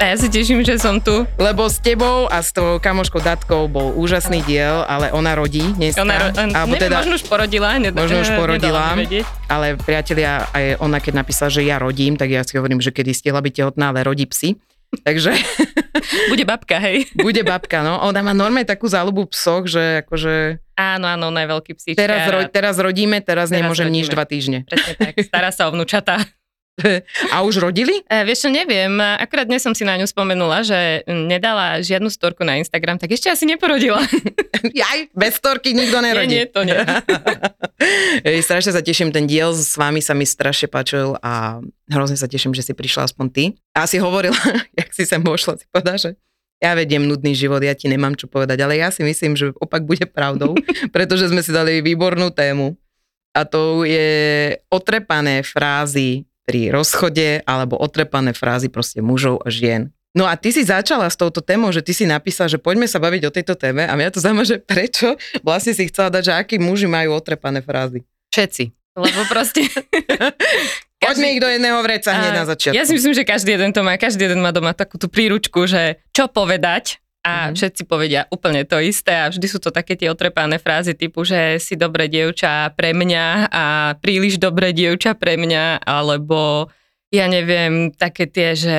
A ja si teším, že som tu. Lebo s tebou a s tou kamoškou Datkou bol úžasný diel, ale ona rodí dneska. Ona, on, alebo neviem, teda, možno už porodila. Ned- možno už porodila. Ale priatelia, aj ona keď napísala, že ja rodím, tak ja si hovorím, že kedy stihla byť tehotná, ale rodí psy. Takže... Bude babka, hej. Bude babka, no. Ona má normálne takú záľubu psoch, že akože... Áno, áno, ona je veľký psíčka. Teraz, ro- teraz rodíme, teraz, teraz nemôžem rodíme. nič dva týždne. Presne tak, stará sa o vnúčata. A už rodili? E, vieš čo, neviem. Akurát dnes som si na ňu spomenula, že nedala žiadnu storku na Instagram, tak ešte asi neporodila. Jaj, bez storky nikto nerodí. Nie, nie, to nie. Strašne sa teším, ten diel s vami sa mi strašne páčil a hrozne sa teším, že si prišla aspoň ty. A si hovorila, jak si sem vošla, si povedala, že ja vediem nudný život, ja ti nemám čo povedať, ale ja si myslím, že opak bude pravdou, pretože sme si dali výbornú tému a to je otrepané frázy pri rozchode alebo otrepané frázy proste mužov a žien. No a ty si začala s touto témou, že ty si napísal, že poďme sa baviť o tejto téme a mňa to zaujíma, že prečo vlastne si chcela dať, že akí muži majú otrepané frázy. Všetci. Lebo proste... Poďme ich do jedného vreca hneď na začiatku. Ja si myslím, že každý jeden to má, každý jeden má doma takú tú príručku, že čo povedať, a mm-hmm. všetci povedia úplne to isté a vždy sú to také tie otrepané frázy typu, že si dobré dievča pre mňa a príliš dobré dievča pre mňa, alebo ja neviem, také tie, že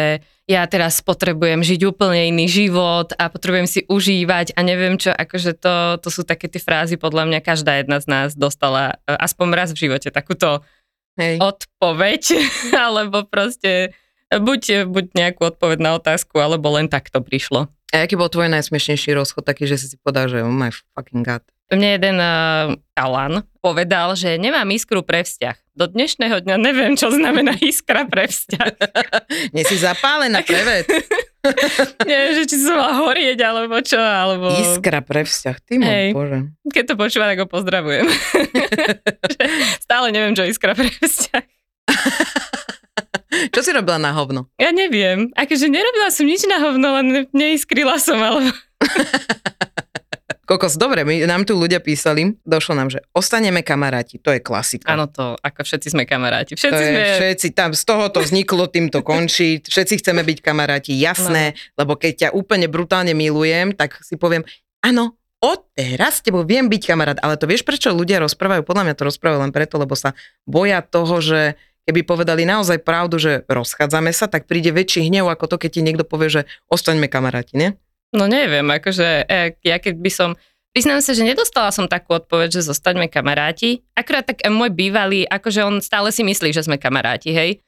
ja teraz potrebujem žiť úplne iný život a potrebujem si užívať a neviem čo, akože to, to sú také tie frázy, podľa mňa každá jedna z nás dostala e, aspoň raz v živote takúto Hej. odpoveď, alebo proste buď, buď nejakú odpoveď na otázku, alebo len tak to prišlo. A aký bol tvoj najsmiešnejší rozchod taký, že si si povedal, že oh my fucking god. Mne jeden uh, Alan povedal, že nemám iskru pre vzťah. Do dnešného dňa neviem, čo znamená iskra pre vzťah. Nie si zapálená pre vec. Nie, že či som mala horieť, alebo čo, alebo... Iskra pre vzťah, ty môj bože. Keď to počúva, tak ho pozdravujem. Stále neviem, čo iskra pre vzťah. Čo si robila na hovno? Ja neviem. Akože nerobila som nič na hovno, len neiskrila som, alebo... Kokos, dobre, my, nám tu ľudia písali, došlo nám, že ostaneme kamaráti, to je klasika. Áno, to, ako všetci sme kamaráti. Všetci to je, sme... Všetci, tam z toho to vzniklo, tým to končí, všetci chceme byť kamaráti, jasné, no. lebo keď ťa úplne brutálne milujem, tak si poviem, áno, odteraz s tebou viem byť kamarát, ale to vieš, prečo ľudia rozprávajú? Podľa mňa to rozprávajú len preto, lebo sa boja toho, že keby povedali naozaj pravdu, že rozchádzame sa, tak príde väčší hnev ako to, keď ti niekto povie, že ostaňme kamaráti, nie? No neviem, akože e, ja keď by som Priznám sa, že nedostala som takú odpoveď, že zostaňme kamaráti. Akurát tak môj bývalý, akože on stále si myslí, že sme kamaráti, hej.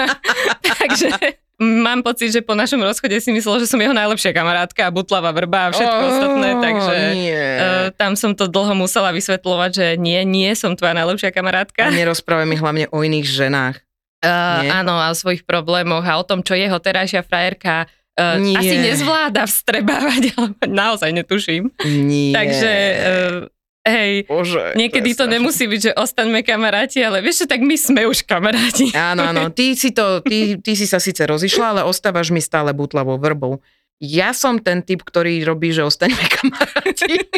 Takže mám pocit, že po našom rozchode si myslel, že som jeho najlepšia kamarátka a butlava vrba a všetko oh, ostatné, takže uh, tam som to dlho musela vysvetľovať, že nie, nie som tvoja najlepšia kamarátka. A nerozprávaj mi hlavne o iných ženách. Uh, áno, a o svojich problémoch a o tom, čo jeho terajšia frajerka uh, asi nezvláda vstrebávať, ale naozaj netuším. Nie. Takže uh, Hej, Bože, niekedy to, to nemusí byť, že ostaňme kamaráti, ale vieš, že tak my sme už kamaráti. Áno, áno, ty si, to, ty, ty si sa síce rozišla, ale ostávaš mi stále butlavou vrbou. Ja som ten typ, ktorý robí, že ostaňme kamaráti.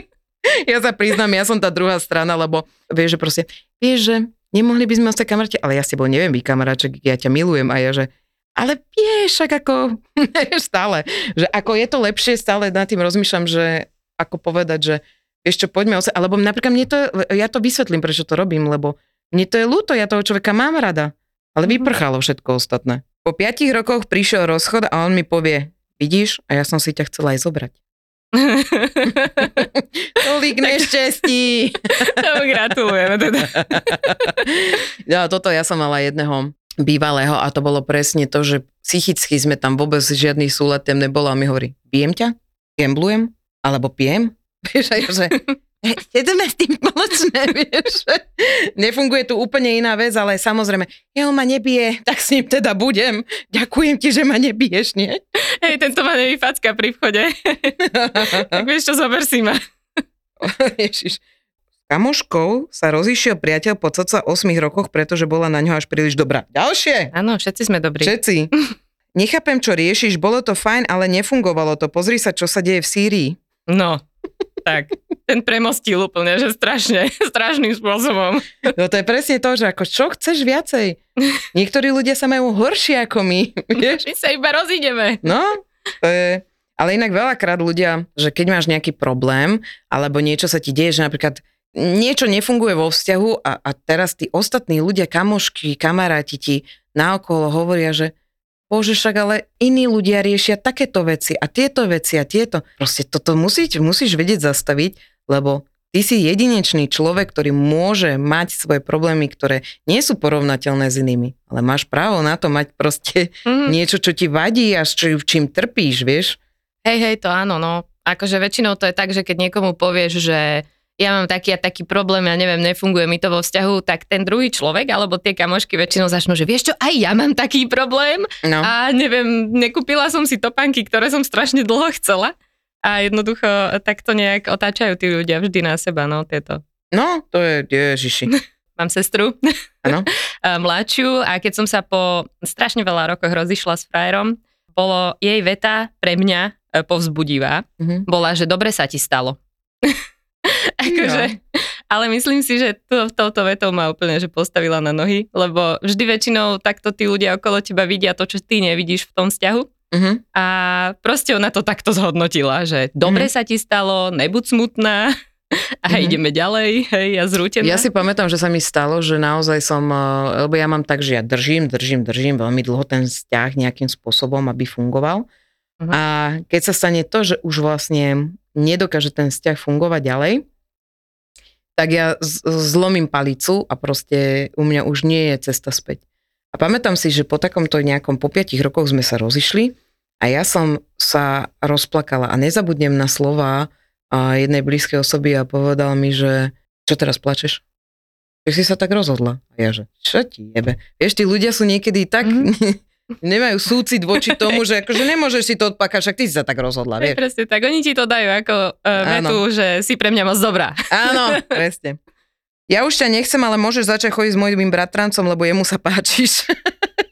ja sa priznám, ja som tá druhá strana, lebo vieš, že proste, vieš, že nemohli by sme ostať kamaráti, ale ja s tebou neviem byť kamarát, ja ťa milujem a ja, že ale vieš, ak ako, stále, že ako je to lepšie, stále nad tým rozmýšľam, že ako povedať, že čo, poďme, ose- alebo napríklad mne to, ja to vysvetlím, prečo to robím, lebo mne to je ľúto, ja toho človeka mám rada, ale vyprchalo všetko ostatné. Po piatich rokoch prišiel rozchod a on mi povie, vidíš, a ja som si ťa chcela aj zobrať. Tolik nešťastí. Tomu gratulujeme teda. No, toto ja som mala jedného bývalého a to bolo presne to, že psychicky sme tam vôbec žiadny súlad tam nebolo a mi hovorí, pijem ťa? Gamblujem? Alebo pijem? Vieš, a ja, že Chceme s tým spoločné, vieš. Nefunguje tu úplne iná vec, ale samozrejme, ja ma nebije, tak s ním teda budem. Ďakujem ti, že ma nebiješ, nie? Hej, tento ma nevyfacka pri vchode. tak vieš čo, zober si ma. Ježiš. Kamoškou sa rozišiel priateľ po cca 8 rokoch, pretože bola na ňo až príliš dobrá. Ďalšie. Áno, všetci sme dobrí. Všetci. Nechápem, čo riešiš, bolo to fajn, ale nefungovalo to. Pozri sa, čo sa deje v Sýrii. No, tak. Ten premostil úplne, že strašne, strašným spôsobom. No to je presne to, že ako čo chceš viacej? Niektorí ľudia sa majú horšie ako my, vieš? My sa iba rozídeme. No, to je... Ale inak veľakrát ľudia, že keď máš nejaký problém, alebo niečo sa ti deje, že napríklad niečo nefunguje vo vzťahu a, a teraz tí ostatní ľudia, kamošky, kamaráti ti naokolo hovoria, že bože, však ale iní ľudia riešia takéto veci a tieto veci a tieto. Proste toto musíš, musíš vedieť zastaviť, lebo ty si jedinečný človek, ktorý môže mať svoje problémy, ktoré nie sú porovnateľné s inými. Ale máš právo na to mať proste Mhm. niečo, čo ti vadí a s čím trpíš, vieš? Hej, hej, to áno, no. Akože väčšinou to je tak, že keď niekomu povieš, že ja mám taký a taký problém, ja neviem, nefunguje mi to vo vzťahu, tak ten druhý človek alebo tie kamošky väčšinou začnú, že vieš čo, aj ja mám taký problém No. a neviem, nekúpila som si topánky, ktoré som strašne dlho chcela a jednoducho takto nejak otáčajú tí ľudia vždy na seba, no tieto. No, to je, ježiši. Mám sestru, Áno. a mladšiu a keď som sa po strašne veľa rokoch rozišla s frajerom, bolo jej veta pre mňa e, povzbudivá. Mhm. bola, že dobre sa ti stalo. akože, ale myslím si, že to, touto vetou ma úplne že postavila na nohy, lebo vždy väčšinou takto tí ľudia okolo teba vidia to, čo ty nevidíš v tom vzťahu. Mhm. A proste ona to takto zhodnotila, že dobre Mhm. sa ti stalo, nebuď smutná a Mhm. ideme ďalej, hej, a zrútená. Ja si pamätám, že sa mi stalo, že naozaj som, eh, lebo ja mám tak, že ja držím, držím, držím veľmi dlho ten vzťah nejakým spôsobom, aby fungoval. Mhm. A keď sa stane to, že už vlastne nedokáže ten vzťah fungovať ďalej, tak ja zlomím palicu a proste u mňa už nie je cesta späť. A pamätám si, že po takomto nejakom, po piatich rokoch sme sa rozišli a ja som sa rozplakala a nezabudnem na slova jednej blízkej osoby a povedal mi, že čo teraz plačeš? Že si sa tak rozhodla. A ja, že čo ti jebe? Vieš, tí ľudia sú niekedy tak, nemajú súcit voči tomu, že akože nemôžeš si to odpakať, však ty si sa tak rozhodla, vieš. presne tak, oni ti to dajú ako uh, vetu, že si pre mňa moc dobrá. Áno, presne. Ja už ťa nechcem, ale môžeš začať chodiť s mojím bratrancom, lebo jemu sa páčiš.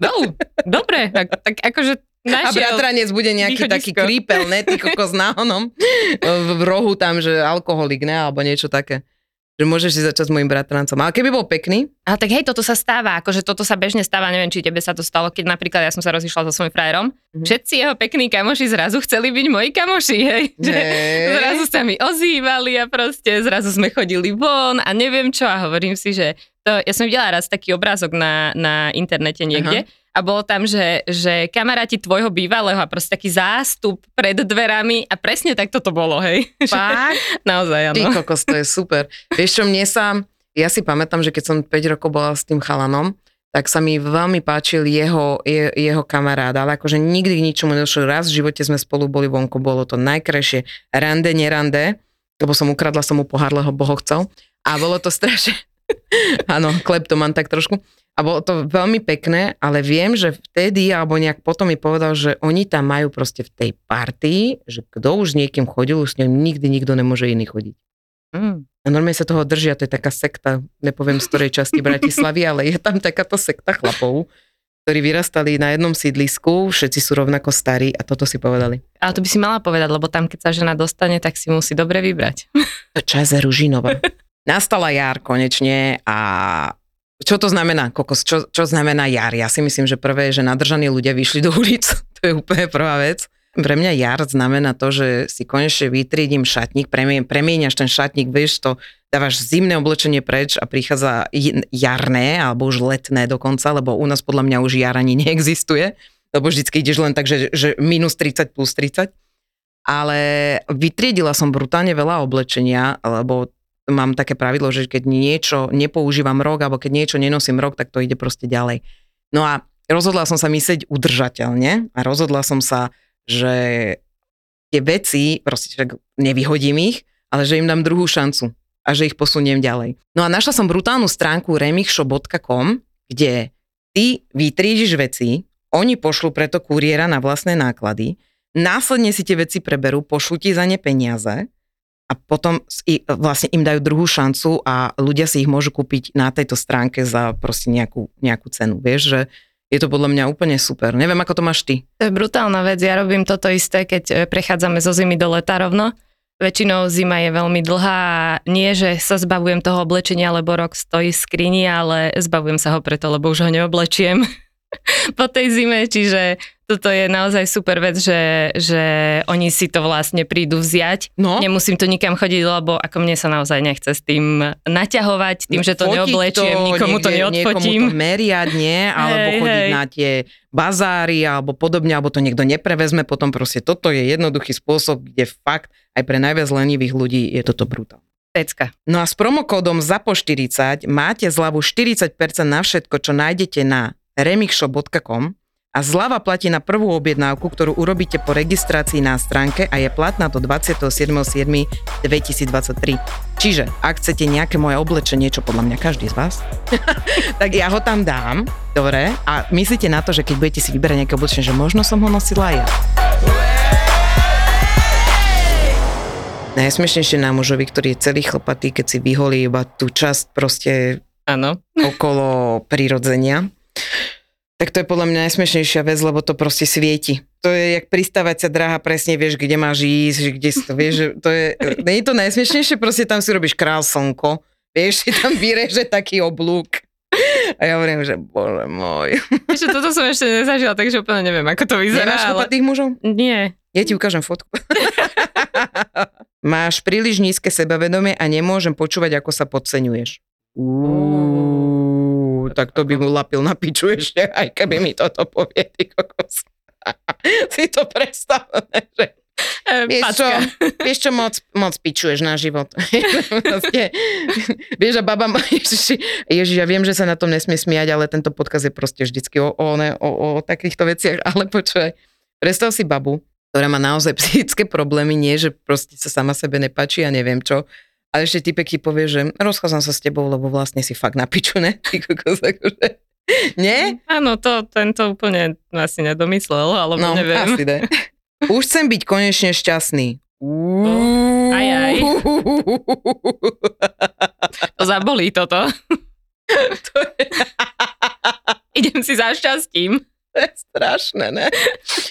No, dobre, tak, tak akože A našiel. bratranec bude nejaký východisko. taký krípel, ne, ty kokos náhonom. V, v rohu tam, že alkoholik, ne, alebo niečo také. Že môžeš si začať s mojim bratrancom. Ale keby bol pekný, A tak hej, toto sa stáva, akože toto sa bežne stáva, neviem, či tebe sa to stalo, keď napríklad ja som sa rozišla so svojím frajerom. Mhm. Všetci jeho pekní kamoši zrazu chceli byť moji kamoši, hej. Že Hej. zrazu mi ozývali a proste zrazu sme chodili von a neviem čo a hovorím si, že to, ja som videla raz taký obrázok na, na internete niekde a bolo tam, že, že kamaráti tvojho bývalého a proste taký zástup pred dverami a presne takto to bolo, hej. Fakt, Naozaj, ty áno. kokos, to je super. Vieš čo, mne sa, ja si pamätám, že keď som 5 rokov bola s tým chalanom, tak sa mi veľmi páčil jeho, je, jeho kamarád, ale akože nikdy k ničomu nedošlo. Raz v živote sme spolu boli vonku, bolo to najkrajšie rande, nerande, lebo som ukradla som mu pohár, lebo ho chcel. A bolo to strašne, áno, kleptoman tak trošku. A bolo to veľmi pekné, ale viem, že vtedy, alebo nejak potom mi povedal, že oni tam majú proste v tej partii, že kto už niekým chodil, už s ním nikdy nikto nemôže iný chodiť. Mm. A normálne sa toho držia, to je taká sekta, nepoviem z ktorej časti Bratislavy, ale je tam takáto sekta chlapov, ktorí vyrastali na jednom sídlisku, všetci sú rovnako starí a toto si povedali. Ale to by si mala povedať, lebo tam, keď sa žena dostane, tak si musí dobre vybrať. Čase Ružinova. Nastala jar konečne a čo to znamená, kokos, čo, čo znamená jar? Ja si myslím, že prvé je, že nadržaní ľudia vyšli do ulic, to je úplne prvá vec. Pre mňa jar znamená to, že si konečne vytriedím šatník, premieňaš ten šatník, vieš to, dávaš zimné oblečenie preč a prichádza jarné, alebo už letné dokonca, lebo u nás podľa mňa už jar ani neexistuje, lebo vždycky ideš len tak, že, že minus 30 plus 30. Ale vytriedila som brutálne veľa oblečenia, lebo mám také pravidlo, že keď niečo nepoužívam rok, alebo keď niečo nenosím rok, tak to ide proste ďalej. No a rozhodla som sa myslieť udržateľne a rozhodla som sa že tie veci, proste však nevyhodím ich, ale že im dám druhú šancu a že ich posuniem ďalej. No a našla som brutálnu stránku remixshop.com, kde ty vytrížiš veci, oni pošlu preto kuriéra na vlastné náklady, následne si tie veci preberú, pošlu ti za ne peniaze a potom vlastne im dajú druhú šancu a ľudia si ich môžu kúpiť na tejto stránke za proste nejakú, nejakú cenu. Vieš, že je to podľa mňa úplne super. Neviem, ako to máš ty. To je brutálna vec. Ja robím toto isté, keď e, prechádzame zo zimy do leta rovno. Väčšinou zima je veľmi dlhá a nie, že sa zbavujem toho oblečenia, lebo rok stojí v skrini, ale zbavujem sa ho preto, lebo už ho neoblečiem po tej zime, čiže toto je naozaj super vec, že, že oni si to vlastne prídu vziať. No. Nemusím tu nikam chodiť, lebo ako mne sa naozaj nechce s tým naťahovať, tým, no, že to neoblečiem, to, nikomu niekde, to neodfotím. Niekomu to meriať, nie? Alebo hej, chodiť hej. na tie bazáry alebo podobne, alebo to niekto neprevezme, potom proste toto je jednoduchý spôsob, kde fakt aj pre najviac lenivých ľudí je toto brutál. Pecka. No a s promokódom ZAPO40 máte zľavu 40% na všetko, čo nájdete na remixshop.com a zľava platí na prvú objednávku, ktorú urobíte po registrácii na stránke a je platná do 27.7.2023. Čiže, ak chcete nejaké moje oblečenie, čo podľa mňa každý z vás, tak ja ho tam dám, dobre, a myslíte na to, že keď budete si vyberať nejaké oblečenie, že možno som ho nosila ja. Najsmiešnejšie na mužovi, ktorý je celý chlpatý, keď si vyholí iba tú časť proste Áno. okolo prirodzenia tak to je podľa mňa najsmešnejšia vec, lebo to proste svieti. To je jak pristávať sa dráha, presne vieš, kde máš ísť, kde si to vieš, že to je, nie je to najsmešnejšie, proste tam si robíš král slnko, vieš, si tam vyreže taký oblúk. A ja hovorím, že bože môj. Ešte toto som ešte nezažila, takže úplne neviem, ako to vyzerá. Nemáš ale... tých mužov? Nie. Ja ti ukážem fotku. Máš príliš nízke sebavedomie a nemôžem počúvať, ako sa podceňuješ. Tak to by mu lapil na piču ešte, aj keby mi toto povie, ty kokos. si to predstav, že e, vieš čo, vieš čo, moc, moc pičuješ na život. vieš, a baba ma, ježiši, ježiš, ja viem, že sa na tom nesmie smiať, ale tento podkaz je proste vždycky o, o, ne, o, o takýchto veciach, ale počúvaj, predstav si babu, ktorá má naozaj psychické problémy, nie, že proste sa sama sebe nepáči a neviem čo, a ešte typek ti povie, že rozchádzam sa s tebou, lebo vlastne si fakt na piču, ne? Ty kokos, akože. Nie? Áno, to tento úplne asi nedomyslel, alebo no, neviem. asi ne. Už chcem byť konečne šťastný. Aj, aj. To zabolí toto. to je... Idem si za šťastím. To je strašné, ne?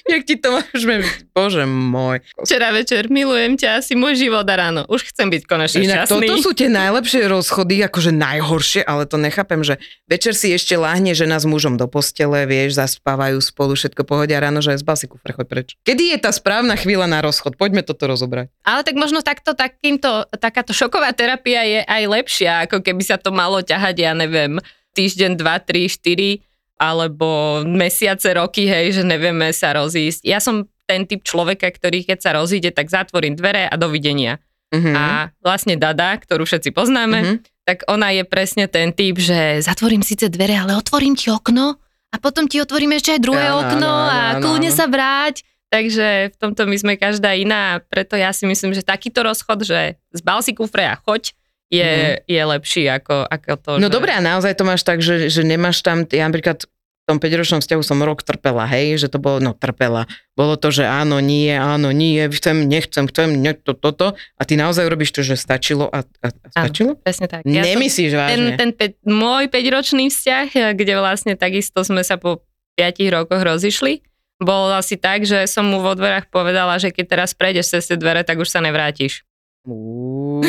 Jak ti to môžeme... Bože môj. Včera večer, milujem ťa, si môj život a ráno. Už chcem byť konečne Inak šťastný. toto sú tie najlepšie rozchody, akože najhoršie, ale to nechápem, že večer si ešte láhne žena s mužom do postele, vieš, zaspávajú spolu, všetko pohodia ráno, že zbal si kufre, choď preč. Kedy je tá správna chvíľa na rozchod? Poďme toto rozobrať. Ale tak možno takto, takýmto, takáto šoková terapia je aj lepšia, ako keby sa to malo ťahať, ja neviem, týždeň, dva, tri, štyri alebo mesiace, roky, hej, že nevieme sa rozísť. Ja som ten typ človeka, ktorý keď sa rozíde, tak zatvorím dvere a dovidenia. Uh-huh. A vlastne Dada, ktorú všetci poznáme, uh-huh. tak ona je presne ten typ, že zatvorím síce dvere, ale otvorím ti okno a potom ti otvorím ešte aj druhé ja, okno no, no, a kľudne sa vráť. Takže v tomto my sme každá iná, preto ja si myslím, že takýto rozchod, že zbal si kufre a choď, je, mm. je lepší ako, ako to. No že... dobré, a naozaj to máš tak, že, že nemáš tam, ja napríklad tom 5-ročnom vzťahu som rok trpela, hej, že to bolo, no trpela. Bolo to, že áno, nie, áno, nie, chcem, nechcem, chcem, ne, to, toto. A ty naozaj robíš to, že stačilo a, a stačilo? Áno, presne tak. Ja Nemyslíš vážne? Ten, ten pe- môj 5-ročný vzťah, kde vlastne takisto sme sa po 5 rokoch rozišli, bol asi tak, že som mu vo dverách povedala, že keď teraz prejdeš cez tie dvere, tak už sa nevrátiš. Uú,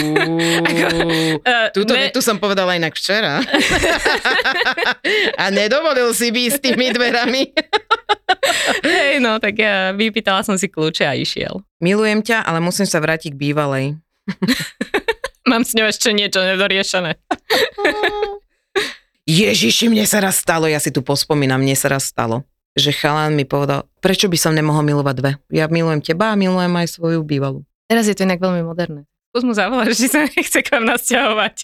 Uh, túto ne... tu som povedala inak včera. A nedovolil si byť s tými dverami. Hej, no, tak ja vypýtala som si kľúče a išiel. Milujem ťa, ale musím sa vrátiť k bývalej. Mám s ňou ešte niečo nedoriešené. Ježiši, mne sa raz stalo, ja si tu pospomínam, mne sa raz stalo, že chalán mi povedal, prečo by som nemohol milovať dve? Ja milujem teba a milujem aj svoju bývalú. Teraz je to inak veľmi moderné. Skús mu zavolať, že sa nechce k vám nasťahovať.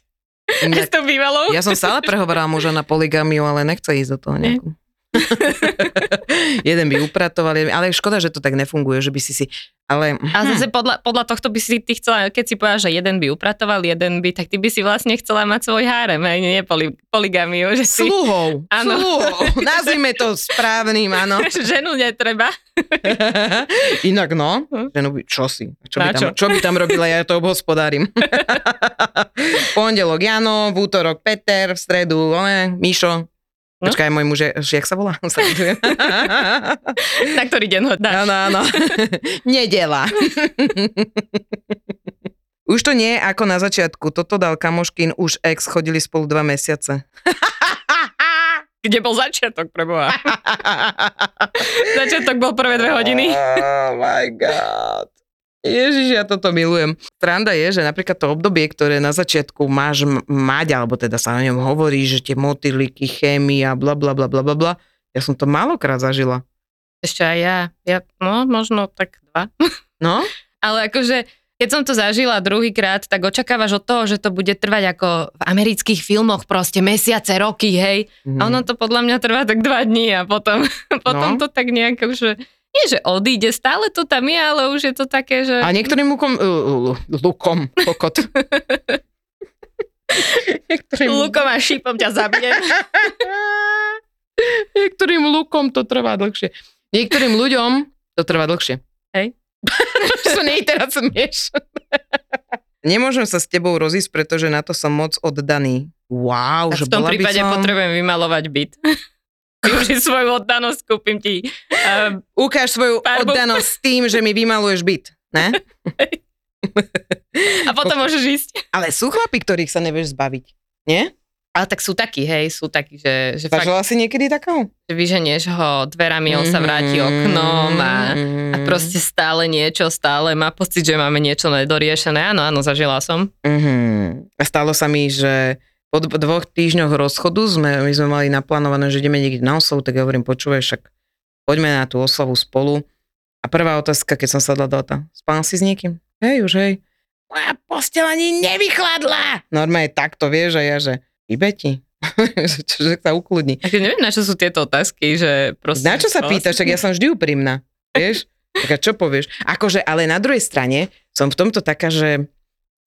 Aj s tou bývalou. Ja som stále prehovorila muža na poligamiu, ale nechce ísť do toho nejakú. jeden by upratoval, jeden, ale škoda, že to tak nefunguje, že by si si, ale... A zase podľa, podľa tohto by si ty chcela, keď si povedal, že jeden by upratoval, jeden by, tak ty by si vlastne chcela mať svoj hárem, aj nie poli, poligamiu. Že si... Sluhou, Áno. sluhou, nazvime to správnym, áno. Ženu netreba. Inak no, ženu by, čo si, čo by, tam, čo? by tam robila, ja to obhospodárím. Pondelok Jano, v útorok Peter, v stredu, ole, Mišo. No. Počkaj, môj muž, je, jak sa volá? Na ktorý deň ho dáš. Áno, áno. Nedela. Už to nie je ako na začiatku. Toto dal kamoškin, už ex, chodili spolu dva mesiace. Kde bol začiatok pre Boha? začiatok bol prvé dve hodiny. Oh my god. Ježiš, ja toto milujem. Stranda je, že napríklad to obdobie, ktoré na začiatku máš mať, alebo teda sa o ňom hovorí, že tie motýliky, chémia, bla bla bla bla bla bla. Ja som to málokrát zažila. Ešte aj ja. ja. No, možno tak dva. No? Ale akože, keď som to zažila druhýkrát, tak očakávaš od toho, že to bude trvať ako v amerických filmoch proste mesiace, roky, hej. Mhm. A ono to podľa mňa trvá tak dva dní a potom, potom No. to tak nejak už, nie že odíde, stále to tam je, ale už je to také, že... A niektorým lukom, uh, lukom, kokot. niektorým, Lukom a šípom ťa zabijem. niektorým lukom to trvá dlhšie. Niektorým ľuďom to trvá dlhšie. Hej. Čo nie teraz smieš. Nemôžem sa s tebou rozísť, pretože na to som moc oddaný. Wow, A že v tom bola by prípade som... potrebujem vymalovať byt. Využiť svoju oddanosť, kúpim ti uh, Ukáž svoju Farbu. oddanosť tým, že mi vymaluješ byt. Ne? a potom môžeš ísť. Ale sú chlapi, ktorých sa nevieš zbaviť. Nie? Ale tak sú takí, hej, sú takí, že, že fakt, Zažila si niekedy takého? že vyženieš ho dverami, on sa vráti oknom a, a Mhm. proste stále niečo, stále má pocit, že máme niečo nedoriešené. Áno, áno, zažila som. Mhm. A stalo sa mi, že po dvoch týždňoch rozchodu sme, my sme mali naplánované, že ideme niekde na oslavu, tak ja hovorím, počúvaj, však poďme na tú oslavu spolu. A prvá otázka, keď som sadla do auta, spal si s niekým? Hej, už hej. Moja posteľ ani nevychladla. Normálne takto, vieš, a ja, že ibe ti. Čože sa ukludni. A keď neviem, na čo sú tieto otázky, že proste... Na čo sa pýtaš, však ja som vždy úprimná, vieš? Tak a čo povieš? Akože, ale na druhej strane som v tomto taká, že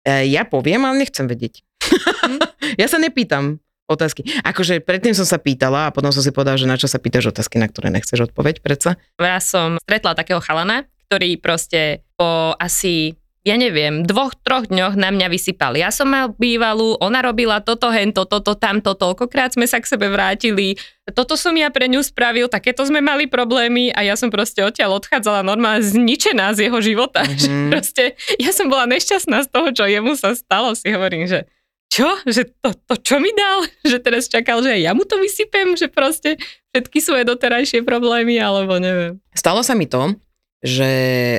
e, ja poviem, ale nechcem vedieť. ja sa nepýtam otázky. Akože predtým som sa pýtala a potom som si povedala, že na čo sa pýtaš otázky, na ktoré nechceš odpoveď, predsa. Raz som stretla takého chalana, ktorý proste po asi ja neviem, dvoch, troch dňoch na mňa vysypal. Ja som mal bývalú, ona robila toto, hento, toto, tamto, toľkokrát sme sa k sebe vrátili, toto som ja pre ňu spravil, takéto sme mali problémy a ja som proste odtiaľ odchádzala normálne zničená z jeho života. Mhm. Mm-hmm. proste, ja som bola nešťastná z toho, čo jemu sa stalo, si hovorím, že čo? Že to, to čo mi dal? Že teraz čakal, že ja mu to vysypem, že proste všetky svoje doterajšie problémy, alebo neviem. Stalo sa mi to, že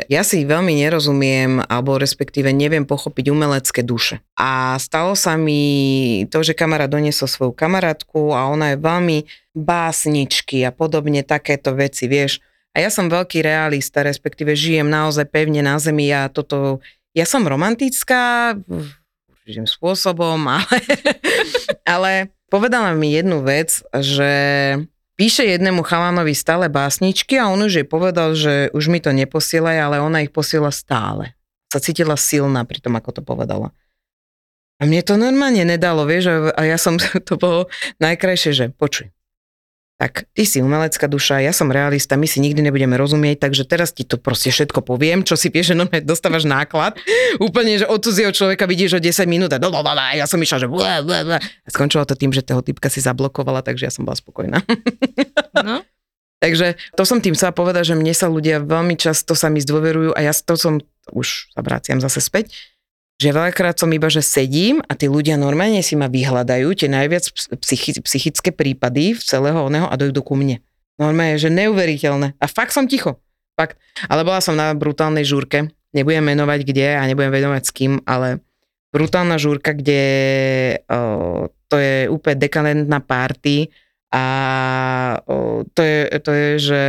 ja si veľmi nerozumiem, alebo respektíve neviem pochopiť umelecké duše. A stalo sa mi to, že kamarát doniesol svoju kamarátku a ona je veľmi básničky a podobne takéto veci, vieš. A ja som veľký realista, respektíve žijem naozaj pevne na zemi a toto... Ja som romantická určitým spôsobom, ale, ale povedala mi jednu vec, že píše jednému chalanovi stále básničky a on už jej povedal, že už mi to neposielaj, ale ona ich posiela stále. Sa cítila silná pri tom, ako to povedala. A mne to normálne nedalo, vieš, a- ja som to bolo najkrajšie, že počuj. Tak ty si umelecká duša, ja som realista, my si nikdy nebudeme rozumieť, takže teraz ti to proste všetko poviem, čo si vieš, že normálne dostávaš náklad. Úplne, že od cudzieho človeka vidíš o 10 minút a blablabla, ja som išla, že blablabla. A skončilo to tým, že toho typka si zablokovala, takže ja som bola spokojná. No? Takže to som tým chcela povedať, že mne sa ľudia veľmi často sa mi zdôverujú a ja to som, už sa vraciam zase späť, že veľakrát som iba, že sedím a tí ľudia normálne si ma vyhľadajú, tie najviac psychi- psychické prípady v celého oného a dojdu ku mne. Normálne, že neuveriteľné. A fakt som ticho. Fakt. Ale bola som na brutálnej žúrke. Nebudem menovať kde a nebudem venovať s kým, ale brutálna žúrka, kde o, to je úplne dekadentná party a o, to, je, to je, že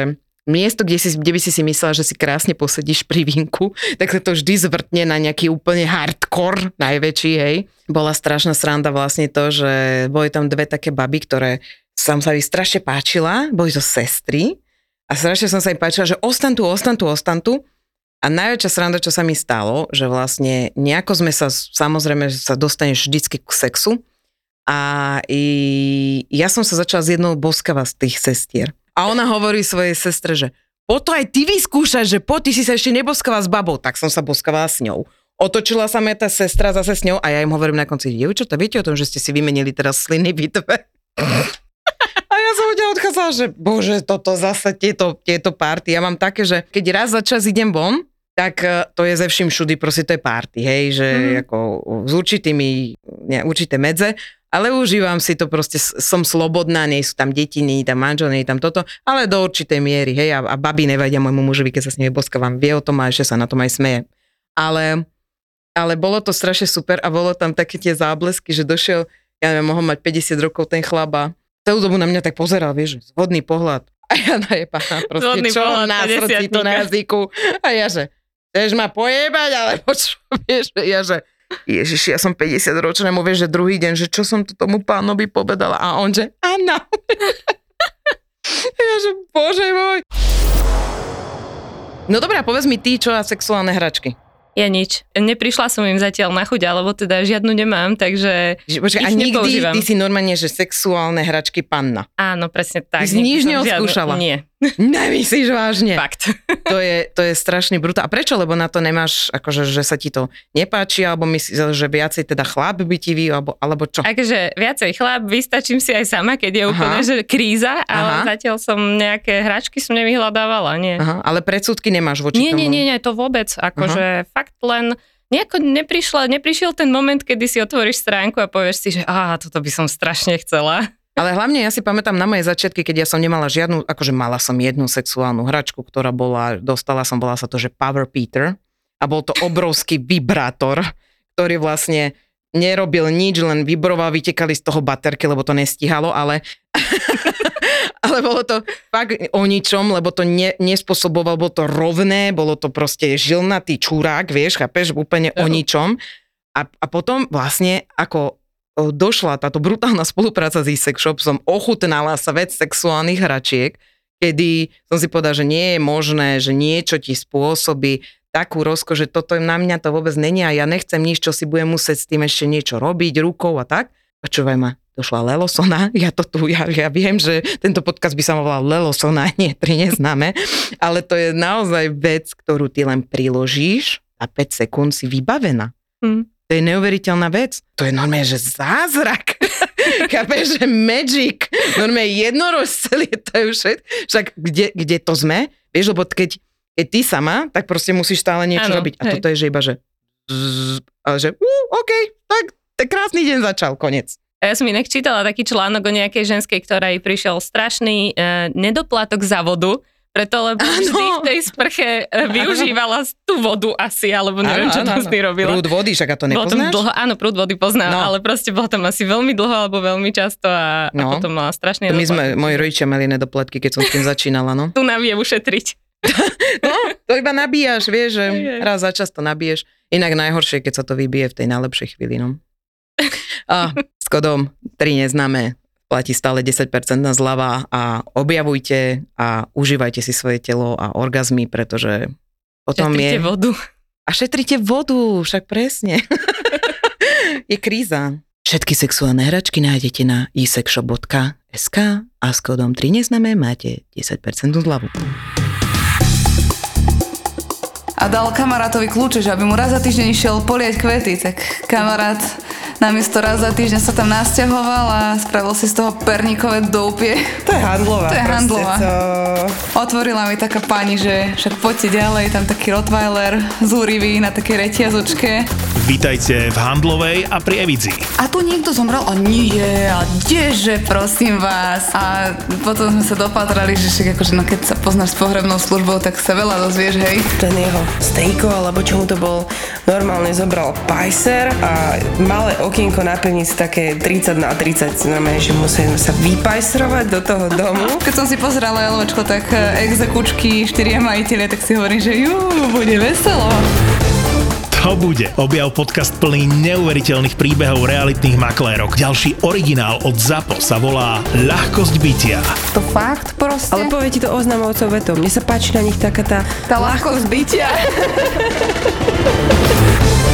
miesto, kde, si, kde by si si myslela, že si krásne posedíš pri vinku, tak sa to vždy zvrtne na nejaký úplne hardcore, najväčší, hej. Bola strašná sranda vlastne to, že boli tam dve také baby, ktoré som sa mi strašne páčila, boli to sestry a strašne som sa im páčila, že ostan tu, ostan tu, ostan tu. A najväčšia sranda, čo sa mi stalo, že vlastne nejako sme sa, samozrejme, sa dostaneš vždycky k sexu a i, ja som sa začala z jednou boskava z tých sestier. A ona hovorí svojej sestre, že po to aj ty vyskúšaš, že po, ty si sa ešte neboskala s babou. Tak som sa boskavala s ňou. Otočila sa mi tá sestra zase s ňou a ja im hovorím na konci, to viete o tom, že ste si vymenili teraz sliny bitve? A ja som odtiaľ odchádzala, že bože, toto zase, tieto, tieto party. Ja mám také, že keď raz za čas idem von, tak e, to je ze vším všudy, proste to je party, hej, že mm. ako s určitými, ne, určité medze, ale užívam si to proste, som slobodná, nie sú tam deti, nie je tam manžel, nie je tam toto, ale do určitej miery, hej, a, a babi nevadia môjmu mužovi, keď sa s nimi boskávam, vie o tom a ešte sa na tom aj smeje. Ale, ale bolo to strašne super a bolo tam také tie záblesky, že došiel, ja neviem, mohol mať 50 rokov ten chlaba, celú dobu na mňa tak pozeral, vieš, zhodný pohľad. A ja najepaná proste, Zhodný čo pohľad, na srdci, to na jazyku. A ja, že chceš ma pojebať, alebo čo, vieš, ja, že Ježiši, ja som 50 ročná, mu vieš, že druhý deň, že čo som to tomu pánovi povedala a on, že áno. ja, že bože môj. No dobré, povedz mi ty, čo a sexuálne hračky. Ja nič. Neprišla som im zatiaľ na chuť, alebo teda žiadnu nemám, takže Počkaj, a nikdy nepoužívam. ty si normálne, že sexuálne hračky panna. Áno, presne tak. Ty si nič neodskúšala? Nie. Nemyslíš vážne? Fakt. To je, to je strašný brutál. A prečo? Lebo na to nemáš, akože, že sa ti to nepáči, alebo myslíš, že viacej teda chlap by ti vy, alebo, alebo čo? Akože viacej chlap, vystačím si aj sama, keď je Aha. úplne že kríza, ale Aha. zatiaľ som nejaké hračky som nevyhľadávala, nie. Aha, ale predsudky nemáš voči nie, tomu? Nie, nie, nie, to vôbec. Akože fakt len nejako neprišla, neprišiel ten moment, kedy si otvoríš stránku a povieš si, že á, toto by som strašne chcela. Ale hlavne ja si pamätám na moje začiatky, keď ja som nemala žiadnu, akože mala som jednu sexuálnu hračku, ktorá bola, dostala som, bola sa to, že Power Peter a bol to obrovský vibrátor, ktorý vlastne nerobil nič, len vibroval, vytekali z toho baterky, lebo to nestihalo, ale, ale bolo to fakt o ničom, lebo to ne, nespôsoboval, bolo to rovné, bolo to proste žilnatý čurák, vieš, chápeš, úplne o ničom. A, a potom vlastne ako došla táto brutálna spolupráca s e-sex shop, som ochutnala sa vec sexuálnych hračiek, kedy som si povedala, že nie je možné, že niečo ti spôsobí takú rozko, že toto na mňa to vôbec není a ja nechcem nič, čo si budem musieť s tým ešte niečo robiť rukou a tak. Počúvaj ma, došla Lelosona, ja to tu, ja, ja viem, že tento podcast by sa volal Lelosona, nie, tri neznáme, ale to je naozaj vec, ktorú ty len priložíš a 5 sekúnd si vybavená. Hmm. To je neuveriteľná vec. To je normálne, že zázrak. Chápeš, že magic. Normálne jednorož celý, to je všetko. Však kde, kde to sme? Vieš, lebo keď, keď ty sama, tak proste musíš stále niečo ano, robiť. A hej. toto je, že iba, že a že uh, OK, tak ten krásny deň začal, konec. Ja som inak čítala taký článok o nejakej ženskej, ktorej prišiel strašný e, nedoplatok za vodu preto, lebo ano. vždy v tej sprche ano. E, využívala tú vodu asi, alebo neviem, ano, čo tam s tým robila. Prúd vody, však a to nepoznáš? dlho, áno, prúd vody poznám, no. ale proste bolo tam asi veľmi dlho, alebo veľmi často a, no. a potom mala strašne My sme, moji rodičia mali nedoplatky, keď som s tým začínala, no. tu nám je ušetriť. no, to iba nabíjaš, vieš, že raz za čas to nabiješ. Inak najhoršie, keď sa to vybije v tej najlepšej chvíli, no. A s kodom 3 neznáme platí stále 10% na zľava a objavujte a užívajte si svoje telo a orgazmy, pretože potom šetrite je... vodu. A šetrite vodu, však presne. je kríza. Všetky sexuálne hračky nájdete na isexshop.sk a s kódom 3 neznáme máte 10% zľavu. A dal kamarátovi kľúče, že aby mu raz za týždeň išiel poliať kvety, tak kamarát namiesto raz za týždeň sa tam nasťahoval a spravil si z toho perníkové doupie. To je handlová. To je handlová. To... Otvorila mi taká pani, že však poďte ďalej, tam taký Rottweiler zúrivý na takej reťazočke. Vítajte v Handlovej a pri Evici. A tu niekto zomrel a nie, a kdeže, prosím vás. A potom sme sa dopatrali, že však akože, no keď sa poznáš s pohrebnou službou, tak sa veľa dozvieš, hej. Ten jeho stejko, alebo čo mu to bol, normálne zobral pajser a malé okienko na pivnici také 30 na 30, znamená, že musíme sa vypajsrovať do toho domu. Keď som si pozerala LVčko, tak eh, exekučky, štyria majiteľia, tak si hovorím, že jú, bude veselo. To bude. Objav podcast plný neuveriteľných príbehov realitných maklérok. Ďalší originál od ZAPO sa volá Ľahkosť bytia. To fakt proste. Ale povie ti to oznamovcov vetou. Mne sa páči na nich taká tá tá ľahkosť bytia.